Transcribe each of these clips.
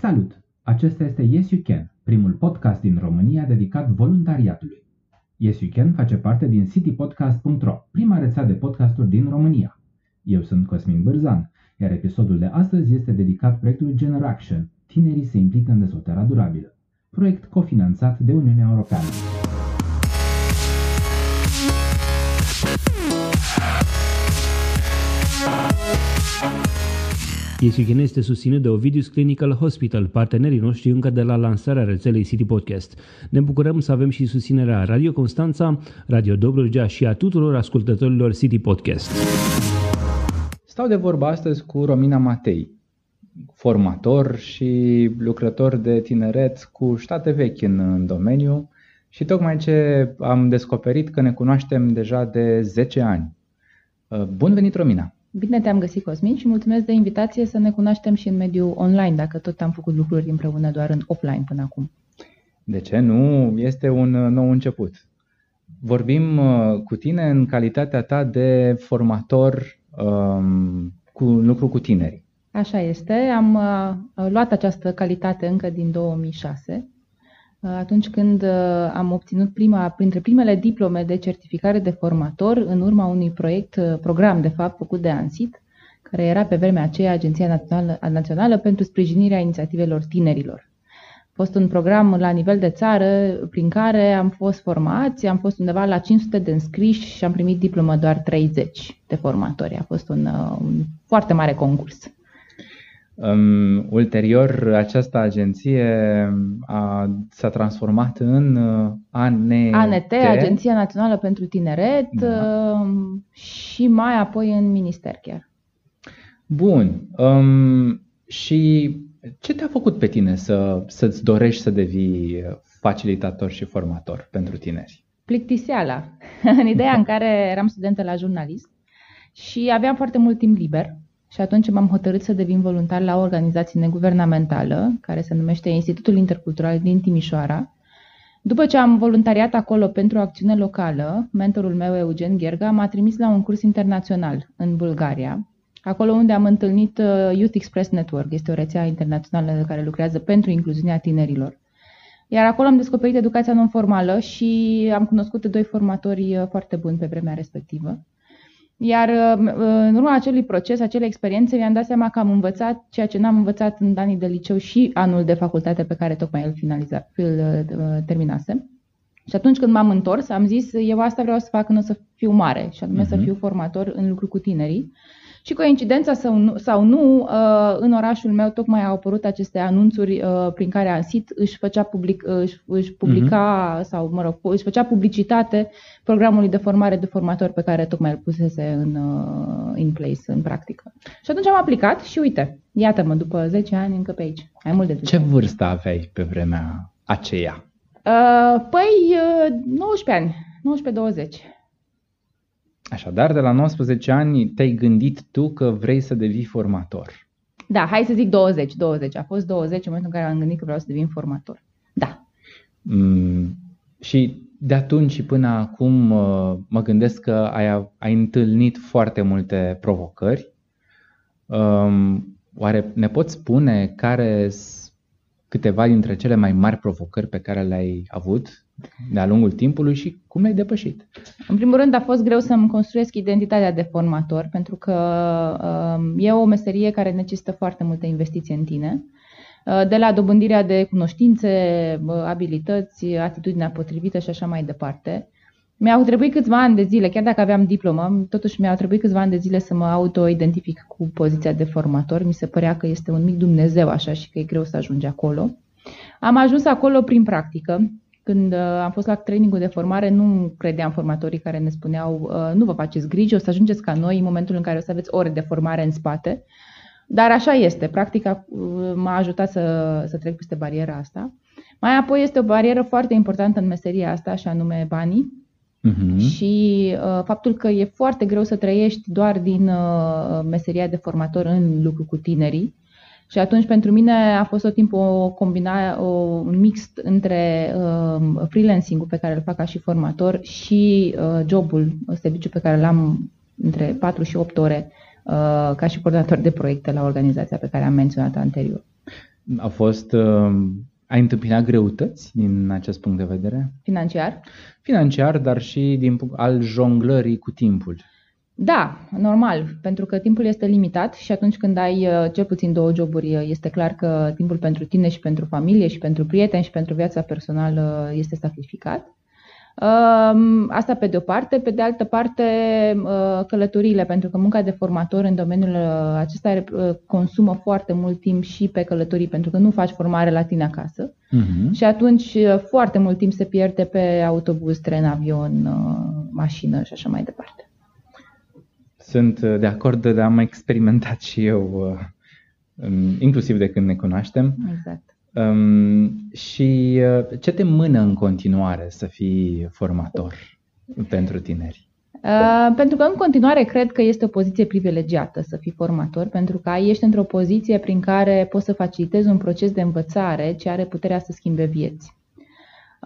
Salut! Acesta este Yes You Can, primul podcast din România dedicat voluntariatului. Yes You Can face parte din citypodcast.ro, prima rețea de podcasturi din România. Eu sunt Cosmin Bârzan, iar episodul de astăzi este dedicat proiectului Generation, Tinerii se implică în dezvoltarea durabilă, proiect cofinanțat de Uniunea Europeană. ECGN este susținut de Ovidius Clinical Hospital, partenerii noștri încă de la lansarea rețelei City Podcast. Ne bucurăm să avem și susținerea Radio Constanța, Radio Dobrogea și a tuturor ascultătorilor City Podcast. Stau de vorbă astăzi cu Romina Matei, formator și lucrător de tineret cu state vechi în, în domeniu și tocmai ce am descoperit că ne cunoaștem deja de 10 ani. Bun venit, Romina! Bine te-am găsit, Cosmin, și mulțumesc de invitație să ne cunoaștem și în mediul online, dacă tot am făcut lucruri împreună doar în offline până acum. De ce nu? Este un uh, nou început. Vorbim uh, cu tine în calitatea ta de formator um, cu lucru cu tineri. Așa este. Am uh, luat această calitate încă din 2006 atunci când uh, am obținut prima, printre primele diplome de certificare de formator în urma unui proiect, uh, program de fapt, făcut de ANSIT, care era pe vremea aceea Agenția Națională, Națională pentru Sprijinirea Inițiativelor Tinerilor. A fost un program la nivel de țară prin care am fost formați, am fost undeva la 500 de înscriși și am primit diplomă doar 30 de formatori. A fost un, uh, un foarte mare concurs. Um, ulterior, această agenție a, s-a transformat în uh, ANT, ANT, Agenția Națională pentru Tineret, da. um, și mai apoi în minister chiar. Bun. Um, și ce te-a făcut pe tine să, să-ți dorești să devii facilitator și formator pentru tineri? Plictiseala. în ideea în care eram studentă la jurnalist și aveam foarte mult timp liber și atunci m-am hotărât să devin voluntar la o organizație neguvernamentală, care se numește Institutul Intercultural din Timișoara. După ce am voluntariat acolo pentru o acțiune locală, mentorul meu, Eugen Gherga, m-a trimis la un curs internațional în Bulgaria, acolo unde am întâlnit uh, Youth Express Network, este o rețea internațională care lucrează pentru incluziunea tinerilor. Iar acolo am descoperit educația non-formală și am cunoscut doi formatori uh, foarte buni pe vremea respectivă. Iar uh, uh, în urma acelui proces, acelei experiențe, mi-am dat seama că am învățat ceea ce n-am învățat în anii de liceu și anul de facultate pe care tocmai îl, finaliza, îl uh, terminase. Și atunci când m-am întors, am zis, eu asta vreau să fac când o să fiu mare, și anume uh-huh. să mhm. fiu formator în lucru cu tinerii. Și coincidența sau nu, sau nu, uh, în orașul meu tocmai au apărut aceste anunțuri uh, prin care ANSIT își făcea public, uh, își, își publica uh-huh. sau, mă rog, își făcea publicitate programului de formare de formator pe care tocmai îl pusese în in place, în practică. Și atunci am aplicat și uite, iată-mă, după 10 ani încă pe aici. Mai mult de 10 Ce ani. vârstă aveai pe vremea aceea? Uh, păi, uh, 19 ani, 19-20. Așadar, de la 19 ani te-ai gândit tu că vrei să devii formator. Da, hai să zic 20, 20. A fost 20 în momentul în care am gândit că vreau să devin formator. Da. Mm, și de atunci și până acum uh, mă gândesc că ai, ai întâlnit foarte multe provocări. Um, oare ne poți spune care sunt câteva dintre cele mai mari provocări pe care le-ai avut de-a lungul timpului și cum le-ai depășit? În primul rând a fost greu să-mi construiesc identitatea de formator, pentru că uh, e o meserie care necesită foarte multe investiții în tine. Uh, de la dobândirea de cunoștințe, uh, abilități, atitudinea potrivită și așa mai departe. Mi-au trebuit câțiva ani de zile, chiar dacă aveam diplomă, totuși mi-au trebuit câțiva ani de zile să mă auto-identific cu poziția de formator. Mi se părea că este un mic Dumnezeu așa și că e greu să ajungi acolo. Am ajuns acolo prin practică, când uh, am fost la trainingul de formare, nu credeam formatorii care ne spuneau uh, nu vă faceți griji, o să ajungeți ca noi în momentul în care o să aveți ore de formare în spate. Dar așa este, practica uh, m-a ajutat să, să trec peste bariera asta. Mai apoi este o barieră foarte importantă în meseria asta, și anume banii. Uh-huh. Și uh, faptul că e foarte greu să trăiești doar din uh, meseria de formator în lucru cu tinerii. Și atunci pentru mine a fost tot timpul o combinare, o, un mix între uh, freelancing-ul pe care îl fac ca și formator și uh, jobul, serviciu pe care l-am între 4 și 8 ore uh, ca și coordonator de proiecte la organizația pe care am menționat anterior. A fost, uh, ai întâmpinat greutăți din acest punct de vedere? Financiar? Financiar, dar și din al jonglării cu timpul. Da, normal, pentru că timpul este limitat și atunci când ai uh, cel puțin două joburi, uh, este clar că timpul pentru tine și pentru familie și pentru prieteni și pentru viața personală este sacrificat. Um, asta pe de o parte. Pe de altă parte, uh, călătoriile, pentru că munca de formator în domeniul acesta consumă foarte mult timp și pe călătorii, pentru că nu faci formare la tine acasă. Uh-huh. Și atunci foarte mult timp se pierde pe autobuz, tren, avion, mașină și așa mai departe. Sunt uh, de acord, dar am experimentat și eu, uh, um, inclusiv de când ne cunoaștem. Exact. Um, și uh, ce te mână în continuare să fii formator pentru tineri? Uh, pentru că în continuare cred că este o poziție privilegiată să fii formator, pentru că ești într-o poziție prin care poți să facilitezi un proces de învățare ce are puterea să schimbe vieți.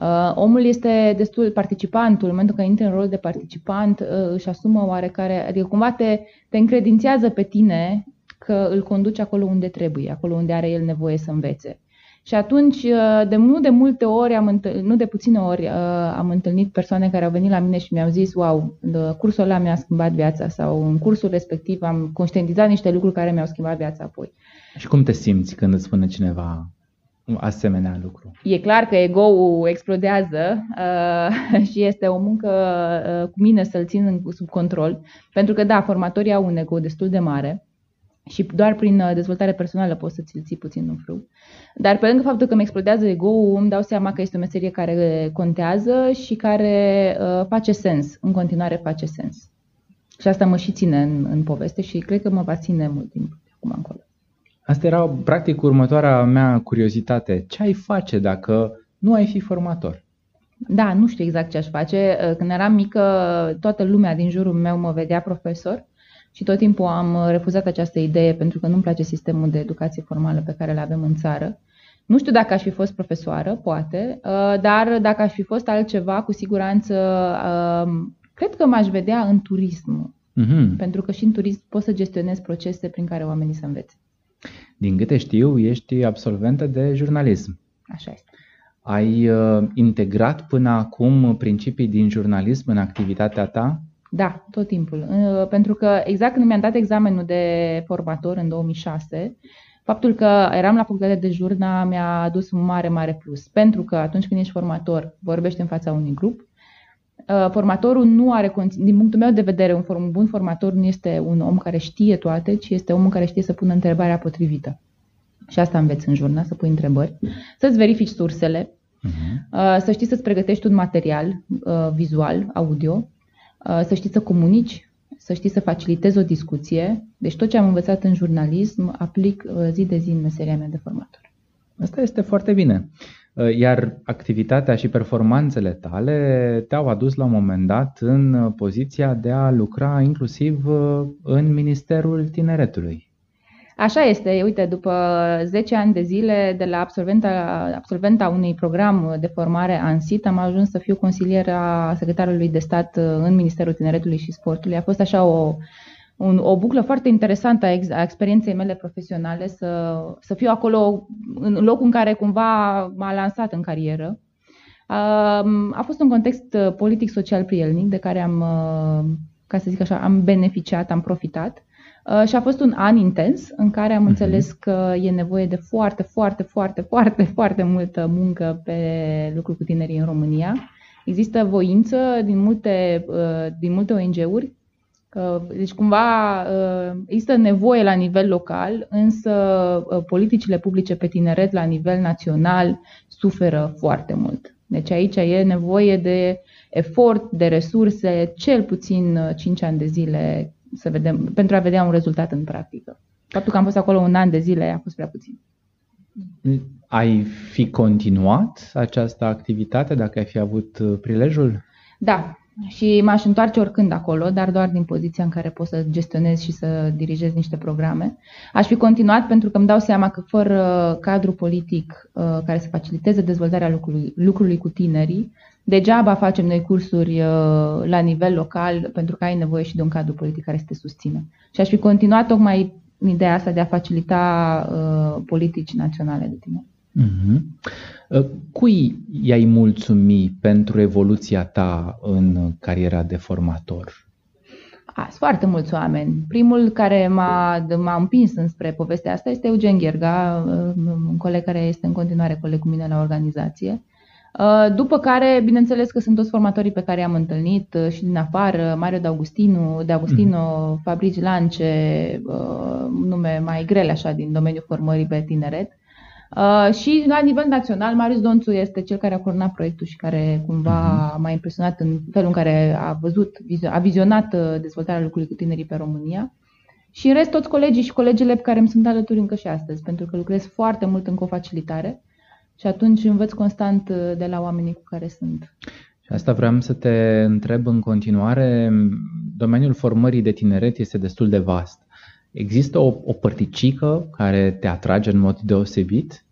Uh, omul este destul, participantul, în momentul că intră în rol de participant, uh, își asumă oarecare, adică cumva te, te încredințează pe tine că îl conduce acolo unde trebuie, acolo unde are el nevoie să învețe. Și atunci, uh, de, nu de multe ori, am întâlnit, nu de puține ori, am întâlnit persoane care au venit la mine și mi-au zis, wow, cursul ăla mi-a schimbat viața sau în cursul respectiv am conștientizat niște lucruri care mi-au schimbat viața apoi. Și cum te simți când îți spune cineva asemenea lucru. E clar că ego-ul explodează uh, și este o muncă uh, cu mine să-l țin sub control, pentru că, da, formatorii au un ego destul de mare și doar prin uh, dezvoltare personală poți să ți-l ții puțin în frâu. Dar pe lângă faptul că îmi explodează ego-ul, îmi dau seama că este o meserie care contează și care uh, face sens, în continuare face sens. Și asta mă și ține în, în poveste și cred că mă va ține mult timp de acum încolo. Asta era practic următoarea mea curiozitate. Ce ai face dacă nu ai fi formator? Da, nu știu exact ce aș face. Când eram mică, toată lumea din jurul meu mă vedea profesor și tot timpul am refuzat această idee pentru că nu-mi place sistemul de educație formală pe care îl avem în țară. Nu știu dacă aș fi fost profesoară, poate, dar dacă aș fi fost altceva, cu siguranță, cred că m-aș vedea în turism. Uh-huh. Pentru că și în turism poți să gestionezi procese prin care oamenii să învețe. Din câte știu, ești absolventă de jurnalism. Așa este. Ai uh, integrat până acum principii din jurnalism în activitatea ta? Da, tot timpul. Uh, pentru că exact când mi-am dat examenul de formator în 2006, faptul că eram la facultate de jurna mi-a adus un mare, mare plus. Pentru că atunci când ești formator, vorbești în fața unui grup, Uh, formatorul nu are, din punctul meu de vedere, un, form, un bun formator nu este un om care știe toate, ci este omul care știe să pună întrebarea potrivită. Și asta înveți în jurnal, să pui întrebări, să-ți verifici sursele, uh-huh. să știi să-ți pregătești un material uh, vizual, audio, să știi să comunici, să știi să facilitezi o discuție. Deci tot ce am învățat în jurnalism aplic zi de zi în meseria mea de formator. Asta este foarte bine. Uh, iar activitatea și performanțele tale te-au adus la un moment dat în poziția de a lucra inclusiv uh, în Ministerul Tineretului. Așa este. Uite, după 10 ani de zile de la absolventa, absolventa unui program de formare ANSIT, am ajuns să fiu consiliera secretarului de stat uh, în Ministerul Tineretului și Sportului. A fost așa o un, o buclă foarte interesantă a, ex, a experienței mele profesionale, să, să fiu acolo în locul în care cumva m-a lansat în carieră. A fost un context uh, politic-social prielnic de care am, uh, ca să zic așa, am beneficiat, am profitat. Uh, și a fost un an intens în care am uh-huh. înțeles că e nevoie de foarte, foarte, foarte, foarte, foarte multă muncă pe lucru cu tinerii în România. Există voință din multe, din multe ONG-uri deci cumva uh, există nevoie la nivel local, însă uh, politicile publice pe tineret la nivel național suferă foarte mult. Deci aici e nevoie de efort, de resurse, cel puțin 5 uh, ani de zile să vedem, pentru a vedea un rezultat în practică. Faptul că am fost acolo un an de zile a fost prea puțin. Ai fi continuat această activitate dacă ai fi avut prilejul? Da, și m-aș întoarce oricând acolo, dar doar din poziția în care pot să gestionez și să dirigez niște programe. Aș fi continuat pentru că îmi dau seama că fără cadru politic uh, care să faciliteze dezvoltarea lucrului, lucrului cu tinerii, degeaba facem noi cursuri uh, la nivel local pentru că ai nevoie și de un cadru politic care să te susțină. Și aș fi continuat tocmai în ideea asta de a facilita uh, politici naționale de tine. Uh-huh. Cui i-ai mulțumi pentru evoluția ta în cariera de formator? A, sunt foarte mulți oameni. Primul care m-a, m-a împins înspre povestea asta este Eugen Gherga, uh, un coleg care este în continuare coleg cu mine la organizație. Uh, după care, bineînțeles că sunt toți formatorii pe care i-am întâlnit uh, și din afară, Mario D'Agustino, D'Agustino, mm. Fabrici Lance, nume mai grele așa din domeniul formării pe tineret. Uh, și la nivel național, Marius Donțu este cel care a coordonat proiectul și care cumva uh-huh. m-a impresionat în felul în care a văzut, a vizionat uh, dezvoltarea lucrurilor cu tinerii pe România. Și în rest, toți colegii și colegele pe care îmi sunt alături încă și astăzi, pentru că lucrez foarte mult în cofacilitare și atunci învăț constant uh, de la oamenii cu care sunt. Și asta vreau să te întreb în continuare. Domeniul formării de tineret este destul de vast. Există o, o părticică care te atrage în mod deosebit?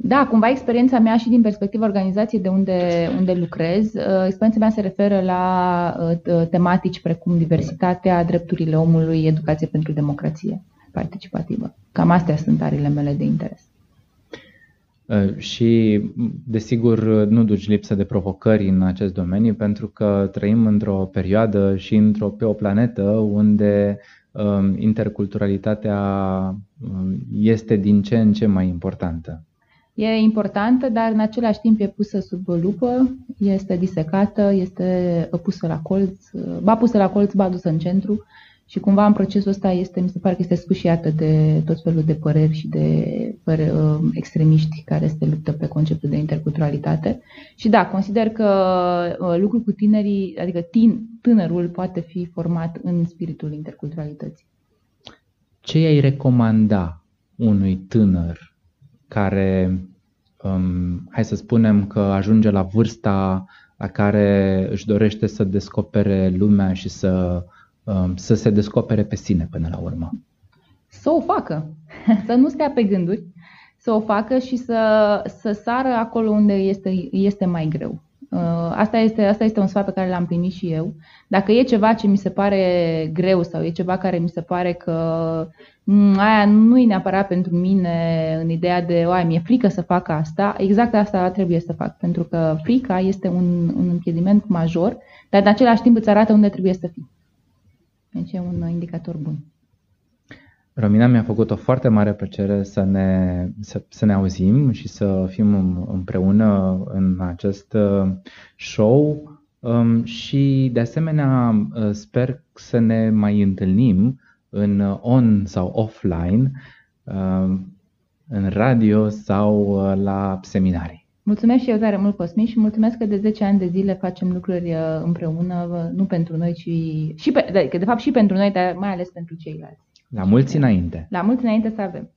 Da, cumva experiența mea și din perspectiva organizației de unde, unde lucrez, uh, experiența mea se referă la uh, tematici precum diversitatea, drepturile omului, educație pentru democrație participativă. Cam astea sunt arile mele de interes. Uh, și, desigur, nu duci lipsă de provocări în acest domeniu, pentru că trăim într-o perioadă și într-o, pe o planetă unde um, interculturalitatea um, este din ce în ce mai importantă. E importantă, dar în același timp e pusă sub lupă, este disecată, este pusă la colț, ba pusă la colț, ba dusă în centru și cumva în procesul ăsta este, mi se pare că este sfâșiată de tot felul de păreri și de păre, uh, extremiști care se luptă pe conceptul de interculturalitate. Și da, consider că uh, lucrul cu tinerii, adică tin, tânărul poate fi format în spiritul interculturalității. Ce ai recomanda unui tânăr care, um, hai să spunem că ajunge la vârsta la care își dorește să descopere lumea și să, um, să se descopere pe sine până la urmă? Să o facă, să nu stea pe gânduri, să o facă și să, să sară acolo unde este, este mai greu. Uh, asta este, asta este un sfat pe care l-am primit și eu. Dacă e ceva ce mi se pare greu sau e ceva care mi se pare că mm, aia nu e neapărat pentru mine în ideea de, oai, mi-e frică să fac asta, exact asta trebuie să fac, pentru că frica este un, un impediment major, dar în același timp îți arată unde trebuie să fii. Deci e un indicator bun. Romina, mi-a făcut o foarte mare plăcere să ne, să, să ne auzim și să fim împreună în acest uh, show um, și de asemenea uh, sper să ne mai întâlnim în on sau offline, um, în radio sau uh, la seminarii. Mulțumesc și eu tare mult, Cosmin, și mulțumesc că de 10 ani de zile facem lucruri împreună, nu pentru noi, ci și pe, de, de fapt și pentru noi, dar mai ales pentru ceilalți. La mulți înainte. La mulți înainte să avem.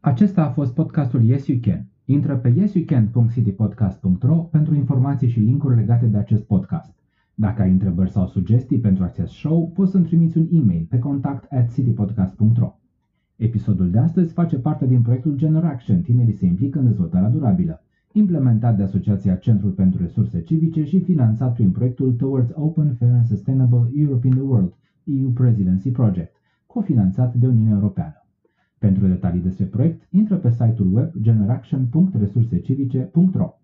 Acesta a fost podcastul Yes You Can. Intră pe yesyoucan.citypodcast.ro pentru informații și linkuri legate de acest podcast. Dacă ai întrebări sau sugestii pentru acest show, poți să-mi trimiți un e-mail pe contact at citypodcast.ro. Episodul de astăzi face parte din proiectul Generaction Tinerii se implică în dezvoltarea durabilă, implementat de Asociația Centrul pentru Resurse Civice și finanțat prin proiectul Towards Open, Fair and Sustainable Europe in the World, EU Presidency Project cofinanțat de Uniunea Europeană. Pentru detalii despre proiect, intră pe site-ul web generaction.resursecivice.ro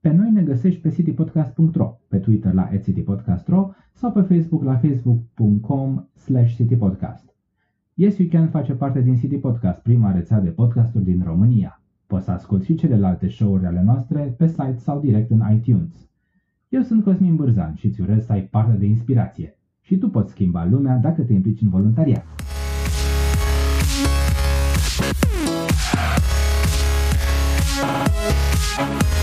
Pe noi ne găsești pe citypodcast.ro, pe Twitter la citypodcast.ro sau pe Facebook la facebook.com slash citypodcast. Yes You Can face parte din City Podcast, prima rețea de podcasturi din România. Poți să asculti și celelalte show-uri ale noastre pe site sau direct în iTunes. Eu sunt Cosmin Bârzan și îți urez să ai parte de inspirație. Și tu poți schimba lumea dacă te implici în voluntariat. We'll